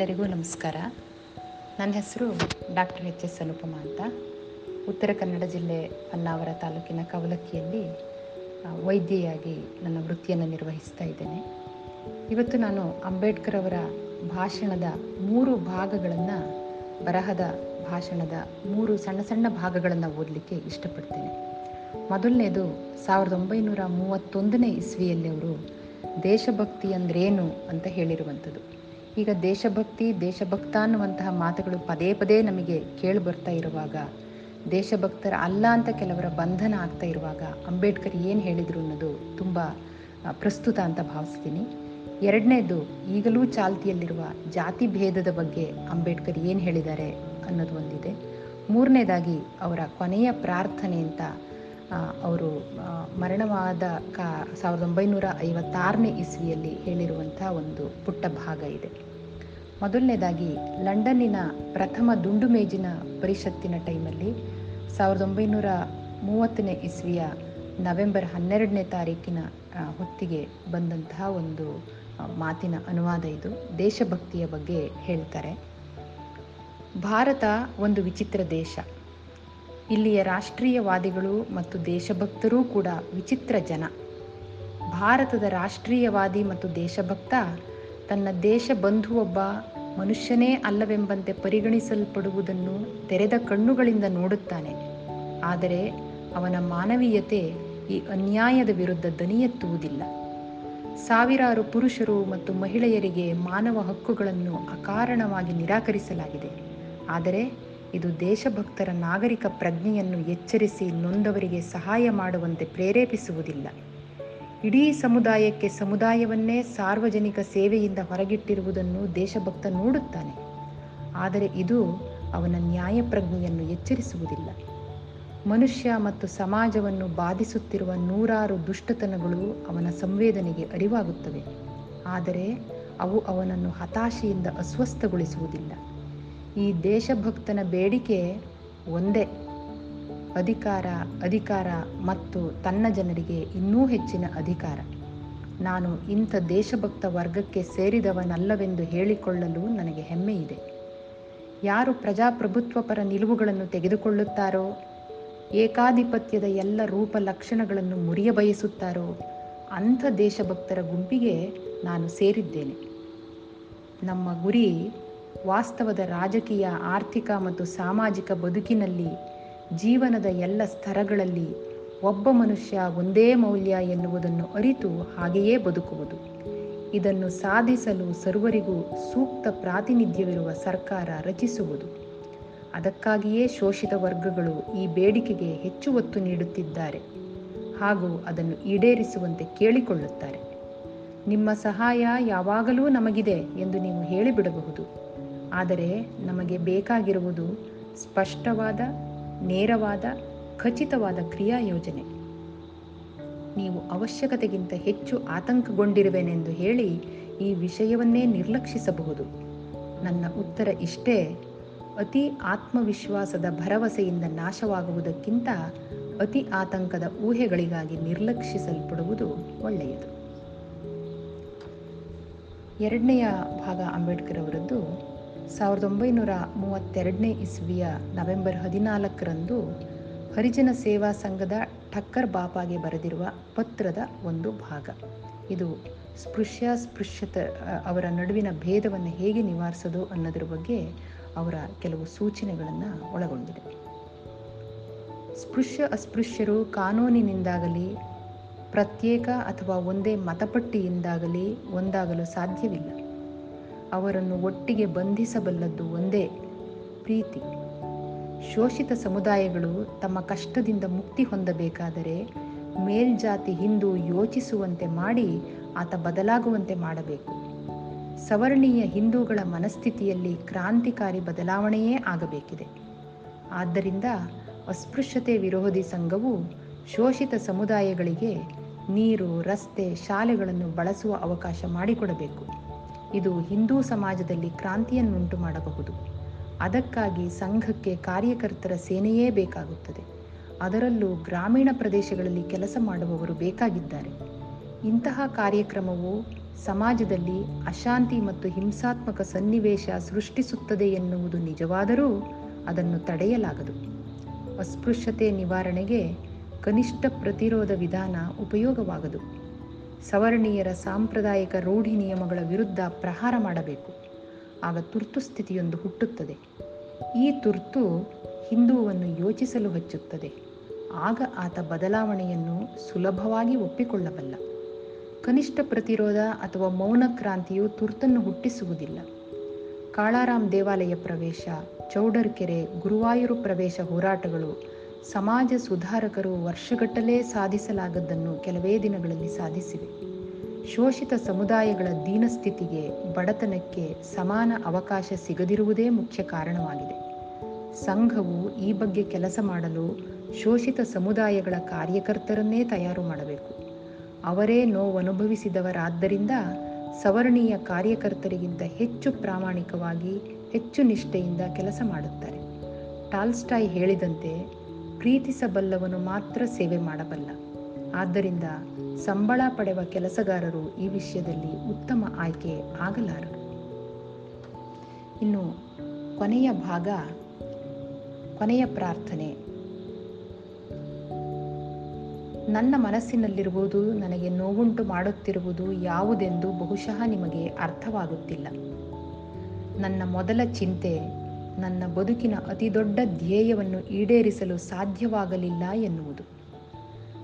ಎಲ್ಲರಿಗೂ ನಮಸ್ಕಾರ. ನನ್ನ ಹೆಸರು ಡಾಕ್ಟರ್ ಎಚ್ ಎಸ್ ಅನುಪಮ ಅಂತ. ಉತ್ತರ ಕನ್ನಡ ಜಿಲ್ಲೆ ಹೊನ್ನಾವರ ತಾಲೂಕಿನ ಕವಲಕ್ಕಿಯಲ್ಲಿ ವೈದ್ಯೆಯಾಗಿ ನನ್ನ ವೃತ್ತಿಯನ್ನು ನಿರ್ವಹಿಸ್ತಾ ಇದ್ದೇನೆ. ಇವತ್ತು ನಾನು ಅಂಬೇಡ್ಕರ್ ಅವರ ಭಾಷಣದ ಮೂರು ಭಾಗಗಳನ್ನು, ಬರಹದ ಭಾಷಣದ ಮೂರು ಸಣ್ಣ ಸಣ್ಣ ಭಾಗಗಳನ್ನು ಓದಲಿಕ್ಕೆ ಇಷ್ಟಪಡ್ತೇನೆ. ಮೊದಲನೇದು ಸಾವಿರದ ಒಂಬೈನೂರ ಮೂವತ್ತೊಂದನೇ ಇಸ್ವಿಯಲ್ಲಿ ಅವರು ದೇಶಭಕ್ತಿ ಅಂದ್ರೇನು ಅಂತ ಹೇಳಿರುವಂಥದ್ದು. ಈಗ ದೇಶಭಕ್ತಿ, ದೇಶಭಕ್ತ ಅನ್ನುವಂತಹ ಮಾತುಗಳು ಪದೇ ಪದೇ ನಮಗೆ ಕೇಳಿ ಬರ್ತಾ ಇರುವಾಗ, ದೇಶಭಕ್ತರ ಅಲ್ಲ ಅಂತ ಕೆಲವರ ಬಂಧನ ಆಗ್ತಾ ಇರುವಾಗ ಅಂಬೇಡ್ಕರ್ ಏನು ಹೇಳಿದರು ಅನ್ನೋದು ತುಂಬ ಪ್ರಸ್ತುತ ಅಂತ ಭಾವಿಸ್ತೀನಿ. ಎರಡನೇದು, ಈಗಲೂ ಚಾಲ್ತಿಯಲ್ಲಿರುವ ಜಾತಿ ಭೇದದ ಬಗ್ಗೆ ಅಂಬೇಡ್ಕರ್ ಏನು ಹೇಳಿದ್ದಾರೆ ಅನ್ನೋದು ಒಂದಿದೆ. ಮೂರನೇದಾಗಿ, ಅವರ ಕೊನೆಯ ಪ್ರಾರ್ಥನೆ ಅಂತ ಅವರು ಮರಣವಾದ ಕಾ, ಸಾವಿರದ ಒಂಬೈನೂರ ಐವತ್ತಾರನೇ ಇಸ್ವಿಯಲ್ಲಿ ಹೇಳಿರುವಂಥ ಒಂದು ಪುಟ್ಟ ಭಾಗ ಇದೆ. ಮೊದಲನೇದಾಗಿ ಲಂಡನ್ನಿನ ಪ್ರಥಮ ದುಂಡು ಮೇಜಿನ ಪರಿಷತ್ತಿನ ಟೈಮಲ್ಲಿ ಸಾವಿರದ ಒಂಬೈನೂರ ಮೂವತ್ತನೇ ಇಸ್ವಿಯ ನವೆಂಬರ್ ಹನ್ನೆರಡನೇ ತಾರೀಕಿನ ಹೊತ್ತಿಗೆ ಬಂದಂತಹ ಒಂದು ಮಾತಿನ ಅನುವಾದ ಇದು. ದೇಶಭಕ್ತಿಯ ಬಗ್ಗೆ ಹೇಳ್ತಾರೆ. ಭಾರತ ಒಂದು ವಿಚಿತ್ರ ದೇಶ. ಇಲ್ಲಿಯ ರಾಷ್ಟ್ರೀಯವಾದಿಗಳು ಮತ್ತು ದೇಶಭಕ್ತರೂ ಕೂಡ ವಿಚಿತ್ರ ಜನ. ಭಾರತದ ರಾಷ್ಟ್ರೀಯವಾದಿ ಮತ್ತು ದೇಶಭಕ್ತ ತನ್ನ ದೇಶ ಬಂಧುವೊಬ್ಬ ಮನುಷ್ಯನೇ ಅಲ್ಲವೆಂಬಂತೆ ಪರಿಗಣಿಸಲ್ಪಡುವುದನ್ನು ತೆರೆದ ಕಣ್ಣುಗಳಿಂದ ನೋಡುತ್ತಾನೆ. ಆದರೆ ಅವನ ಮಾನವೀಯತೆ ಈ ಅನ್ಯಾಯದ ವಿರುದ್ಧ ದನಿ ಎತ್ತುವುದಿಲ್ಲ ಸಾವಿರಾರು ಪುರುಷರು ಮತ್ತು ಮಹಿಳೆಯರಿಗೆ ಮಾನವ ಹಕ್ಕುಗಳನ್ನು ಅಕಾರಣವಾಗಿ ನಿರಾಕರಿಸಲಾಗಿದೆ. ಆದರೆ ಇದು ದೇಶಭಕ್ತರ ನಾಗರಿಕ ಪ್ರಜ್ಞೆಯನ್ನು ಎಚ್ಚರಿಸಿ ನೊಂದವರಿಗೆ ಸಹಾಯ ಮಾಡುವಂತೆ ಪ್ರೇರೇಪಿಸುವುದಿಲ್ಲ. ಇಡೀ ಸಮುದಾಯಕ್ಕೆ ಸಮುದಾಯವನ್ನೇ ಸಾರ್ವಜನಿಕ ಸೇವೆಯಿಂದ ಹೊರಗಿಟ್ಟಿರುವುದನ್ನು ದೇಶಭಕ್ತ ನೋಡುತ್ತಾನೆ. ಆದರೆ ಇದು ಅವನ ನ್ಯಾಯಪ್ರಜ್ಞೆಯನ್ನು ಎಚ್ಚರಿಸುವುದಿಲ್ಲ. ಮನುಷ್ಯ ಮತ್ತು ಸಮಾಜವನ್ನು ಬಾಧಿಸುತ್ತಿರುವ ನೂರಾರು ದುಷ್ಟತನಗಳು ಅವನ ಸಂವೇದನೆಗೆ ಅರಿವಾಗುತ್ತವೆ. ಆದರೆ ಅವು ಅವನನ್ನು ಹತಾಶೆಯಿಂದ ಅಸ್ವಸ್ಥಗೊಳಿಸುವುದಿಲ್ಲ. ಈ ದೇಶಭಕ್ತನ ಬೇಡಿಕೆ ಒಂದೇ. ಅಧಿಕಾರ ಅಧಿಕಾರ ಮತ್ತು ತನ್ನ ಜನರಿಗೆ ಇನ್ನೂ ಹೆಚ್ಚಿನ ಅಧಿಕಾರ. ನಾನು ಇಂಥ ದೇಶಭಕ್ತ ವರ್ಗಕ್ಕೆ ಸೇರಿದವನಲ್ಲವೆಂದು ಹೇಳಿಕೊಳ್ಳಲು ನನಗೆ ಹೆಮ್ಮೆ ಇದೆ ಯಾರು ಪ್ರಜಾಪ್ರಭುತ್ವ ಪರ ನಿಲುವುಗಳನ್ನು ತೆಗೆದುಕೊಳ್ಳುತ್ತಾರೋ, ಏಕಾಧಿಪತ್ಯದ ಎಲ್ಲ ರೂಪ ಲಕ್ಷಣಗಳನ್ನು ಮುರಿಯ ಬಯಸುತ್ತಾರೋ, ಅಂಥ ದೇಶಭಕ್ತರ ಗುಂಪಿಗೆ ನಾನು ಸೇರಿದ್ದೇನೆ. ನಮ್ಮ ಗುರಿ ವಾಸ್ತವದ ರಾಜಕೀಯ, ಆರ್ಥಿಕ ಮತ್ತು ಸಾಮಾಜಿಕ ಬದುಕಿನಲ್ಲಿ ಜೀವನದ ಎಲ್ಲ ಸ್ತರಗಳಲ್ಲಿ ಒಬ್ಬ ಮನುಷ್ಯ ಒಂದೇ ಮೌಲ್ಯ ಎನ್ನುವುದನ್ನು ಅರಿತು ಹಾಗೆಯೇ ಬದುಕುವುದು. ಇದನ್ನು ಸಾಧಿಸಲು ಸರ್ವರಿಗೂ ಸೂಕ್ತ ಪ್ರಾತಿನಿಧ್ಯವಿರುವ ಸರ್ಕಾರ ರಚಿಸುವುದು. ಅದಕ್ಕಾಗಿಯೇ ಶೋಷಿತ ವರ್ಗಗಳು ಈ ಬೇಡಿಕೆಗೆ ಹೆಚ್ಚು ಒತ್ತು ನೀಡುತ್ತಿದ್ದಾರೆ ಹಾಗೂ ಅದನ್ನು ಈಡೇರಿಸುವಂತೆ ಕೇಳಿಕೊಳ್ಳುತ್ತಾರೆ. ನಿಮ್ಮ ಸಹಾಯ ಯಾವಾಗಲೂ ನಮಗಿದೆ ಎಂದು ನೀವು ಹೇಳಿಬಿಡಬಹುದು. ಆದರೆ ನಮಗೆ ಬೇಕಾಗಿರುವುದು ಸ್ಪಷ್ಟವಾದ ನೇರವಾದ, ಖಚಿತವಾದ ಕ್ರಿಯಾ ಯೋಜನೆ. ನೀವು ಅವಶ್ಯಕತೆಗಿಂತ ಹೆಚ್ಚು ಆತಂಕಗೊಂಡಿರುವೆನೆಂದು ಹೇಳಿ ಈ ವಿಷಯವನ್ನೇ ನಿರ್ಲಕ್ಷಿಸಬಹುದು. ನನ್ನ ಉತ್ತರ ಇಷ್ಟೇ, ಅತಿ ಆತ್ಮವಿಶ್ವಾಸದ ಭರವಸೆಯಿಂದ ನಾಶವಾಗುವುದಕ್ಕಿಂತ ಅತಿ ಆತಂಕದ ಊಹೆಗಳಿಗಾಗಿ ನಿರ್ಲಕ್ಷಿಸಲ್ಪಡುವುದು ಒಳ್ಳೆಯದು. ಎರಡನೆಯ ಭಾಗ ಅಂಬೇಡ್ಕರ್ ಅವರದ್ದು ಸಾವಿರದ ಒಂಬೈನೂರ ಮೂವತ್ತೆರಡನೇ ಇಸ್ವಿಯ ನವೆಂಬರ್ ಹದಿನಾಲ್ಕರಂದು ಹರಿಜನ ಸೇವಾ ಸಂಘದ ಠಕ್ಕರ್ ಬಾಪಾಗೆ ಬರೆದಿರುವ ಪತ್ರದ ಒಂದು ಭಾಗ. ಇದು ಸ್ಪೃಶ್ಯ ಸ್ಪೃಶ್ಯತ ಅವರ ನಡುವಿನ ಭೇದವನ್ನು ಹೇಗೆ ನಿವಾರಿಸೋದು ಅನ್ನೋದ್ರ ಬಗ್ಗೆ ಅವರ ಕೆಲವು ಸೂಚನೆಗಳನ್ನು ಒಳಗೊಂಡಿದೆ. ಸ್ಪೃಶ್ಯ ಅಸ್ಪೃಶ್ಯರು ಕಾನೂನಿನಿಂದಾಗಲಿ, ಪ್ರತ್ಯೇಕ ಅಥವಾ ಒಂದೇ ಮತಪಟ್ಟಿಯಿಂದಾಗಲಿ ಒಂದಾಗಲು ಸಾಧ್ಯವಿಲ್ಲ. ಅವರನ್ನು ಒಟ್ಟಿಗೆ ಬಂಧಿಸಬಲ್ಲದ್ದು ಒಂದೇ ಪ್ರೀತಿ. ಶೋಷಿತ ಸಮುದಾಯಗಳು ತಮ್ಮ ಕಷ್ಟದಿಂದ ಮುಕ್ತಿ ಹೊಂದಬೇಕಾದರೆ ಮೇಲ್ಜಾತಿ ಹಿಂದೂ ಯೋಚಿಸುವಂತೆ ಮಾಡಿ ಆತ ಬದಲಾಗುವಂತೆ ಮಾಡಬೇಕು. ಸವರ್ಣೀಯ ಹಿಂದೂಗಳ ಮನಸ್ಥಿತಿಯಲ್ಲಿ ಕ್ರಾಂತಿಕಾರಿ ಬದಲಾವಣೆಯೇ ಆಗಬೇಕಿದೆ. ಆದ್ದರಿಂದ ಅಸ್ಪೃಶ್ಯತೆ ವಿರೋಧಿ ಸಂಘವು ಶೋಷಿತ ಸಮುದಾಯಗಳಿಗೆ ನೀರು, ರಸ್ತೆ, ಶಾಲೆಗಳನ್ನು ಬಳಸುವ ಅವಕಾಶ ಮಾಡಿಕೊಡಬೇಕು. ಇದು ಹಿಂದೂ ಸಮಾಜದಲ್ಲಿ ಕ್ರಾಂತಿಯನ್ನುಂಟು ಮಾಡಬಹುದು. ಅದಕ್ಕಾಗಿ ಸಂಘಕ್ಕೆ ಕಾರ್ಯಕರ್ತರ ಸೇನೆಯೇ ಬೇಕಾಗುತ್ತದೆ. ಅದರಲ್ಲೂ ಗ್ರಾಮೀಣ ಪ್ರದೇಶಗಳಲ್ಲಿ ಕೆಲಸ ಮಾಡುವವರು ಬೇಕಾಗಿದ್ದಾರೆ. ಇಂತಹ ಕಾರ್ಯಕ್ರಮವು ಸಮಾಜದಲ್ಲಿ ಅಶಾಂತಿ ಮತ್ತು ಹಿಂಸಾತ್ಮಕ ಸನ್ನಿವೇಶ ಸೃಷ್ಟಿಸುತ್ತದೆ ಎನ್ನುವುದು ನಿಜವಾದರೂ ಅದನ್ನು ತಡೆಯಲಾಗದು. ಅಸ್ಪೃಶ್ಯತೆ ನಿವಾರಣೆಗೆ ಕನಿಷ್ಠ ಪ್ರತಿರೋಧ ವಿಧಾನ ಉಪಯೋಗವಾಗದು. ಸವರ್ಣೀಯರ ಸಾಂಪ್ರದಾಯಿಕ ರೂಢಿ ನಿಯಮಗಳ ವಿರುದ್ಧ ಪ್ರಹಾರ ಮಾಡಬೇಕು. ಆಗ ತುರ್ತು ಸ್ಥಿತಿಯೊಂದು ಹುಟ್ಟುತ್ತದೆ. ಈ ತುರ್ತು ಹಿಂದೂವನ್ನು ಯೋಚಿಸಲು ಹಚ್ಚುತ್ತದೆ. ಆಗ ಆತ ಬದಲಾವಣೆಯನ್ನು ಸುಲಭವಾಗಿ ಒಪ್ಪಿಕೊಳ್ಳಬಲ್ಲ. ಕನಿಷ್ಠ ಪ್ರತಿರೋಧ ಅಥವಾ ಮೌನ ಕ್ರಾಂತಿಯು ತುರ್ತನ್ನು ಹುಟ್ಟಿಸುವುದಿಲ್ಲ. ಕಾಳಾರಾಮ್ ದೇವಾಲಯ ಪ್ರವೇಶ ಚೌಡರ್ ಕೆರೆ ಗುರುವಾಯೂರು ಪ್ರವೇಶ ಹೋರಾಟಗಳು ಸಮಾಜ ಸುಧಾರಕರು ವರ್ಷಗಟ್ಟಲೇ ಸಾಧಿಸಲಾಗದ್ದನ್ನು ಕೆಲವೇ ದಿನಗಳಲ್ಲಿ ಸಾಧಿಸಿವೆ. ಶೋಷಿತ ಸಮುದಾಯಗಳ ದೀನಸ್ಥಿತಿಗೆ ಬಡತನಕ್ಕೆ ಸಮಾನ ಅವಕಾಶ ಸಿಗದಿರುವುದೇ ಮುಖ್ಯ ಕಾರಣವಾಗಿದೆ. ಸಂಘವು ಈ ಬಗ್ಗೆ ಕೆಲಸ ಮಾಡಲು ಶೋಷಿತ ಸಮುದಾಯಗಳ ಕಾರ್ಯಕರ್ತರನ್ನೇ ತಯಾರು ಮಾಡಬೇಕು. ಅವರೇ ನೋವನುಭವಿಸಿದವರಾದ್ದರಿಂದ ಸವರ್ಣೀಯ ಕಾರ್ಯಕರ್ತರಿಗಿಂತ ಹೆಚ್ಚು ಪ್ರಾಮಾಣಿಕವಾಗಿ, ಹೆಚ್ಚು ನಿಷ್ಠೆಯಿಂದ ಕೆಲಸ ಮಾಡುತ್ತಾರೆ. ಟಾಲ್ಸ್ಟಾಯ್ ಹೇಳಿದಂತೆ ಪ್ರೀತಿಸಬಲ್ಲವನು ಮಾತ್ರ ಸೇವೆ ಮಾಡಬಲ್ಲ. ಆದ್ದರಿಂದ ಸಂಬಳ ಪಡೆವ ಕೆಲಸಗಾರರು ಈ ವಿಷಯದಲ್ಲಿ ಉತ್ತಮ ಆಯ್ಕೆ ಆಗಲಾರರು. ಇನ್ನು ಕೊನೆಯ ಭಾಗ, ಕೊನೆಯ ಪ್ರಾರ್ಥನೆ. ನನ್ನ ಮನಸ್ಸಿನಲ್ಲಿರುವುದು ನನಗೆ ನೋವುಂಟು ಮಾಡುತ್ತಿರುವುದು ಯಾವುದೆಂದು ಬಹುಶಃ ನಿಮಗೆ ಅರ್ಥವಾಗುತ್ತಿಲ್ಲ. ನನ್ನ ಮೊದಲ ಚಿಂತೆ ನನ್ನ ಬದುಕಿನ ಅತಿದೊಡ್ಡ ಧ್ಯೇಯವನ್ನು ಈಡೇರಿಸಲು ಸಾಧ್ಯವಾಗಲಿಲ್ಲ ಎನ್ನುವುದು.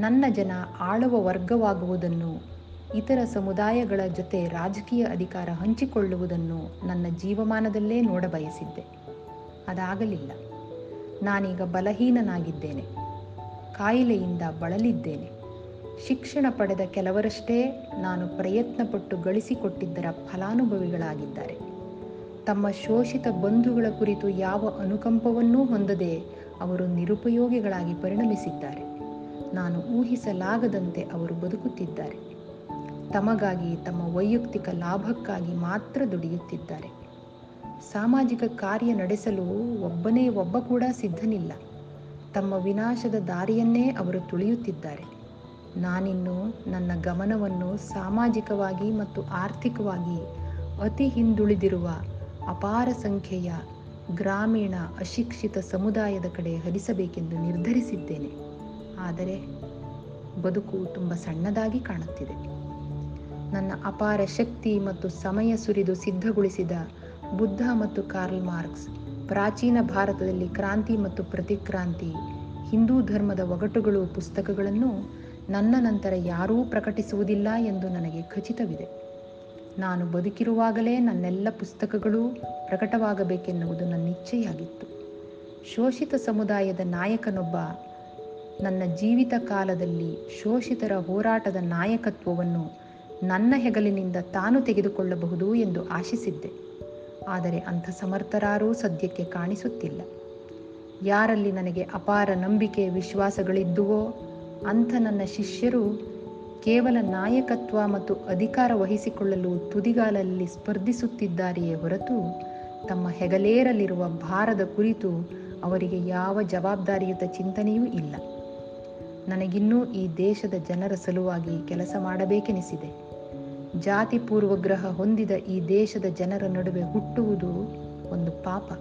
ನನ್ನ ಜನ ಆಳುವ ವರ್ಗವಾಗುವುದನ್ನು, ಇತರ ಸಮುದಾಯಗಳ ಜೊತೆ ರಾಜಕೀಯ ಅಧಿಕಾರ ಹಂಚಿಕೊಳ್ಳುವುದನ್ನು ನನ್ನ ಜೀವಮಾನದಲ್ಲೇ ನೋಡಬಯಸಿದ್ದೆ. ಅದಾಗಲಿಲ್ಲ. ನಾನೀಗ ಬಲಹೀನನಾಗಿದ್ದೇನೆ. ಕಾಯಿಲೆಯಿಂದ ಬಳಲಿದ್ದೇನೆ. ಶಿಕ್ಷಣ ಪಡೆದ ಕೆಲವರಷ್ಟೇ ನಾನು ಪ್ರಯತ್ನಪಟ್ಟು ಗಳಿಸಿಕೊಟ್ಟಿದ್ದರ ಫಲಾನುಭವಿಗಳಾಗಿದ್ದಾರೆ. ತಮ್ಮ ಶೋಷಿತ ಬಂಧುಗಳ ಕುರಿತು ಯಾವ ಅನುಕಂಪವನ್ನೂ ಹೊಂದದೆ ಅವರು ನಿರುಪಯೋಗಿಗಳಾಗಿ ಪರಿಣಮಿಸಿದ್ದಾರೆ. ನಾನು ಊಹಿಸಲಾಗದಂತೆ ಅವರು ಬದುಕುತ್ತಿದ್ದಾರೆ. ತಮಗಾಗಿ ತಮ್ಮ ವೈಯಕ್ತಿಕ ಲಾಭಕ್ಕಾಗಿ ಮಾತ್ರ ದುಡಿಯುತ್ತಿದ್ದಾರೆ. ಸಾಮಾಜಿಕ ಕಾರ್ಯ ನಡೆಸಲು ಒಬ್ಬನೇ ಒಬ್ಬ ಕೂಡ ಸಿದ್ಧನಿಲ್ಲ. ತಮ್ಮ ವಿನಾಶದ ದಾರಿಯನ್ನೇ ಅವರು ತುಳಿಯುತ್ತಿದ್ದಾರೆ. ನಾನಿನ್ನು ನನ್ನ ಗಮನವನ್ನು ಸಾಮಾಜಿಕವಾಗಿ ಮತ್ತು ಆರ್ಥಿಕವಾಗಿ ಅತಿ ಹಿಂದುಳಿದಿರುವ ಅಪಾರ ಸಂಖ್ಯೆಯ ಗ್ರಾಮೀಣ ಅಶಿಕ್ಷಿತ ಸಮುದಾಯದ ಕಡೆ ಹರಿಸಬೇಕೆಂದು ನಿರ್ಧರಿಸಿದ್ದೇನೆ. ಆದರೆ ಬದುಕು ತುಂಬ ಸಣ್ಣದಾಗಿ ಕಾಣುತ್ತಿದೆ. ನನ್ನ ಅಪಾರ ಶಕ್ತಿ ಮತ್ತು ಸಮಯ ಸುರಿದು ಸಿದ್ಧಗೊಳಿಸಿದ ಬುದ್ಧ ಮತ್ತು ಕಾರ್ಲ್ ಮಾರ್ಕ್ಸ್, ಪ್ರಾಚೀನ ಭಾರತದಲ್ಲಿ ಕ್ರಾಂತಿ ಮತ್ತು ಪ್ರತಿಕ್ರಾಂತಿ, ಹಿಂದೂ ಧರ್ಮದ ಒಗಟುಗಳು ಪುಸ್ತಕಗಳನ್ನು ನನ್ನ ನಂತರ ಯಾರೂ ಪ್ರಕಟಿಸುವುದಿಲ್ಲ ಎಂದು ನನಗೆ ಖಚಿತವಿದೆ. ನಾನು ಬದುಕಿರುವಾಗಲೇ ನನ್ನೆಲ್ಲ ಪುಸ್ತಕಗಳು ಪ್ರಕಟವಾಗಬೇಕೆನ್ನುವುದು ನನ್ನ ಇಚ್ಛೆಯಾಗಿತ್ತು. ಶೋಷಿತ ಸಮುದಾಯದ ನಾಯಕನೊಬ್ಬ ನನ್ನ ಜೀವಿತ ಕಾಲದಲ್ಲಿ ಶೋಷಿತರ ಹೋರಾಟದ ನಾಯಕತ್ವವನ್ನು ನನ್ನ ಹೆಗಲಿನಿಂದ ತಾನು ತೆಗೆದುಕೊಳ್ಳಬಹುದು ಎಂದು ಆಶಿಸಿದ್ದೆ. ಆದರೆ ಅಂಥ ಸಮರ್ಥರಾರೂ ಸದ್ಯಕ್ಕೆ ಕಾಣಿಸುತ್ತಿಲ್ಲ. ಯಾರಲ್ಲಿ ನನಗೆ ಅಪಾರ ನಂಬಿಕೆ, ವಿಶ್ವಾಸಗಳಿದ್ದುವೋ ಅಂಥ ನನ್ನ ಶಿಷ್ಯರು ಕೇವಲ ನಾಯಕತ್ವ ಮತ್ತು ಅಧಿಕಾರ ವಹಿಸಿಕೊಳ್ಳಲು ತುದಿಗಾಲಲ್ಲಿ ಸ್ಪರ್ಧಿಸುತ್ತಿದ್ದಾರೆಯೇ ಹೊರತು ತಮ್ಮ ಹೆಗಲೇರಲಿರುವ ಭಾರದ ಕುರಿತು ಅವರಿಗೆ ಯಾವ ಜವಾಬ್ದಾರಿಯುತ ಚಿಂತನೆಯೂ ಇಲ್ಲ. ನನಗಿನ್ನೂ ಈ ದೇಶದ ಜನರ ಸಲುವಾಗಿ ಕೆಲಸ ಮಾಡಬೇಕೆನಿಸಿದೆ. ಜಾತಿ ಪೂರ್ವಗ್ರಹ ಹೊಂದಿದ ಈ ದೇಶದ ಜನರ ನಡುವೆ ಹುಟ್ಟುವುದು ಒಂದು ಪಾಪ.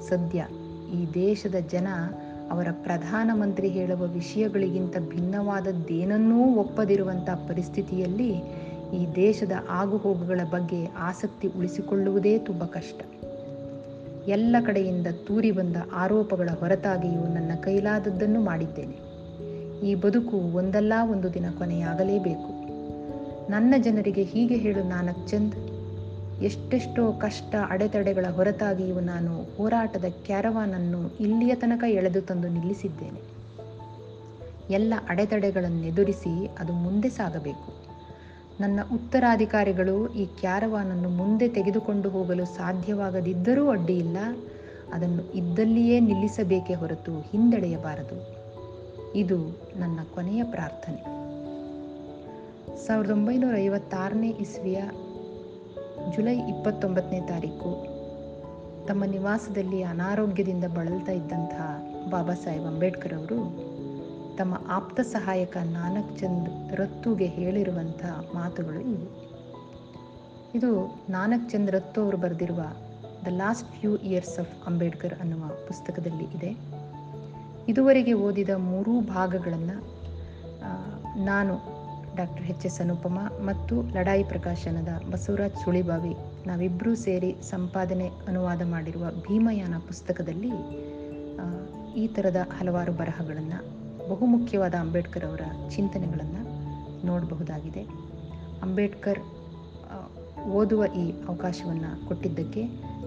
ಸದ್ಯ ಈ ದೇಶದ ಜನ ಅವರ ಪ್ರಧಾನಮಂತ್ರಿ ಹೇಳುವ ವಿಷಯಗಳಿಗಿಂತ ಭಿನ್ನವಾದದ್ದೇನನ್ನೂ ಒಪ್ಪದಿರುವಂಥ ಪರಿಸ್ಥಿತಿಯಲ್ಲಿ ಈ ದೇಶದ ಆಗುಹೋಗುಗಳ ಬಗ್ಗೆ ಆಸಕ್ತಿ ಉಳಿಸಿಕೊಳ್ಳುವುದೇ ತುಂಬ ಕಷ್ಟ. ಎಲ್ಲ ಕಡೆಯಿಂದ ತೂರಿ ಬಂದ ಆರೋಪಗಳ ಹೊರತಾಗಿಯೂ ನನ್ನ ಕೈಲಾದದ್ದನ್ನು ಮಾಡಿದ್ದೇನೆ. ಈ ಬದುಕು ಒಂದಲ್ಲ ಒಂದು ದಿನ ಕೊನೆಯಾಗಲೇಬೇಕು. ನನ್ನ ಜನರಿಗೆ ಹೀಗೆ ಹೇಳು ನಾನಕ್ ಚಂದ್. ಎಷ್ಟೆಷ್ಟೋ ಕಷ್ಟ ಅಡೆತಡೆಗಳ ಹೊರತಾಗಿಯೂ ನಾನು ಹೋರಾಟದ ಕ್ಯಾರವಾನನ್ನು ಇಲ್ಲಿಯ ತನಕ ಎಳೆದು ತಂದು ನಿಲ್ಲಿಸಿದ್ದೇನೆ. ಎಲ್ಲ ಅಡೆತಡೆಗಳನ್ನು ಎದುರಿಸಿ ಅದು ಮುಂದೆ ಸಾಗಬೇಕು. ನನ್ನ ಉತ್ತರಾಧಿಕಾರಿಗಳು ಈ ಕ್ಯಾರವಾನನ್ನು ಮುಂದೆ ತೆಗೆದುಕೊಂಡು ಹೋಗಲು ಸಾಧ್ಯವಾಗದಿದ್ದರೂ ಅಡ್ಡಿಯಿಲ್ಲ. ಅದನ್ನು ಇದ್ದಲ್ಲಿಯೇ ನಿಲ್ಲಿಸಬೇಕೇ ಹೊರತು ಹಿಂದೆಳೆಯಬಾರದು. ಇದು ನನ್ನ ಕೊನೆಯ ಪ್ರಾರ್ಥನೆ. ಸಾವಿರದ ಒಂಬೈನೂರ ಐವತ್ತಾರನೇ ಇಸ್ವಿಯ ಜುಲೈ ಇಪ್ಪತ್ತೊಂಬತ್ತನೇ ತಾರೀಕು. ತಮ್ಮ ನಿವಾಸದಲ್ಲಿ ಅನಾರೋಗ್ಯದಿಂದ ಬಳಲ್ತಾ ಇದ್ದಂತಹ ಬಾಬಾ ಸಾಹೇಬ್ ಅಂಬೇಡ್ಕರ್ ಅವರು ತಮ್ಮ ಆಪ್ತ ಸಹಾಯಕ ನಾನಕ್ ಚಂದ್ ರತ್ತುಗೆ ಹೇಳಿರುವಂಥ ಮಾತುಗಳು ಇವು. ಇದು ನಾನಕ್ ಚಂದ್ ರತ್ತು ಅವರು ಬರೆದಿರುವ the last few years of Ambedkar ಅನ್ನುವ ಪುಸ್ತಕದಲ್ಲಿ ಇದೆ. ಇದುವರೆಗೆ ಓದಿದ ಮೂರೂ ಭಾಗಗಳನ್ನು ನಾನು ಡಾಕ್ಟರ್ ಎಚ್. ಎಸ್. ಅನುಪಮ ಮತ್ತು ಲಡಾಯಿ ಪ್ರಕಾಶನದ ಬಸವರಾಜ್ ಸುಳಿಬಾವಿ ನಾವಿಬ್ಬರೂ ಸೇರಿ ಸಂಪಾದನೆ ಅನುವಾದ ಮಾಡಿರುವ ಭೀಮಯಾನ ಪುಸ್ತಕದಲ್ಲಿ ಈ ಥರದ ಹಲವಾರು ಬರಹಗಳನ್ನು ಬಹುಮುಖ್ಯವಾದ ಅಂಬೇಡ್ಕರ್ ಅವರ ಚಿಂತನೆಗಳನ್ನು ನೋಡಬಹುದಾಗಿದೆ. ಅಂಬೇಡ್ಕರ್ ಓದುವ ಈ ಅವಕಾಶವನ್ನು ಕೊಟ್ಟಿದ್ದಕ್ಕೆ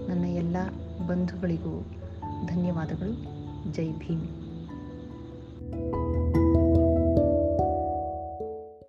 ನನ್ನ ಎಲ್ಲ ಬಂಧುಗಳಿಗೂ ಧನ್ಯವಾದಗಳು. ಜೈ ಭೀಮ್.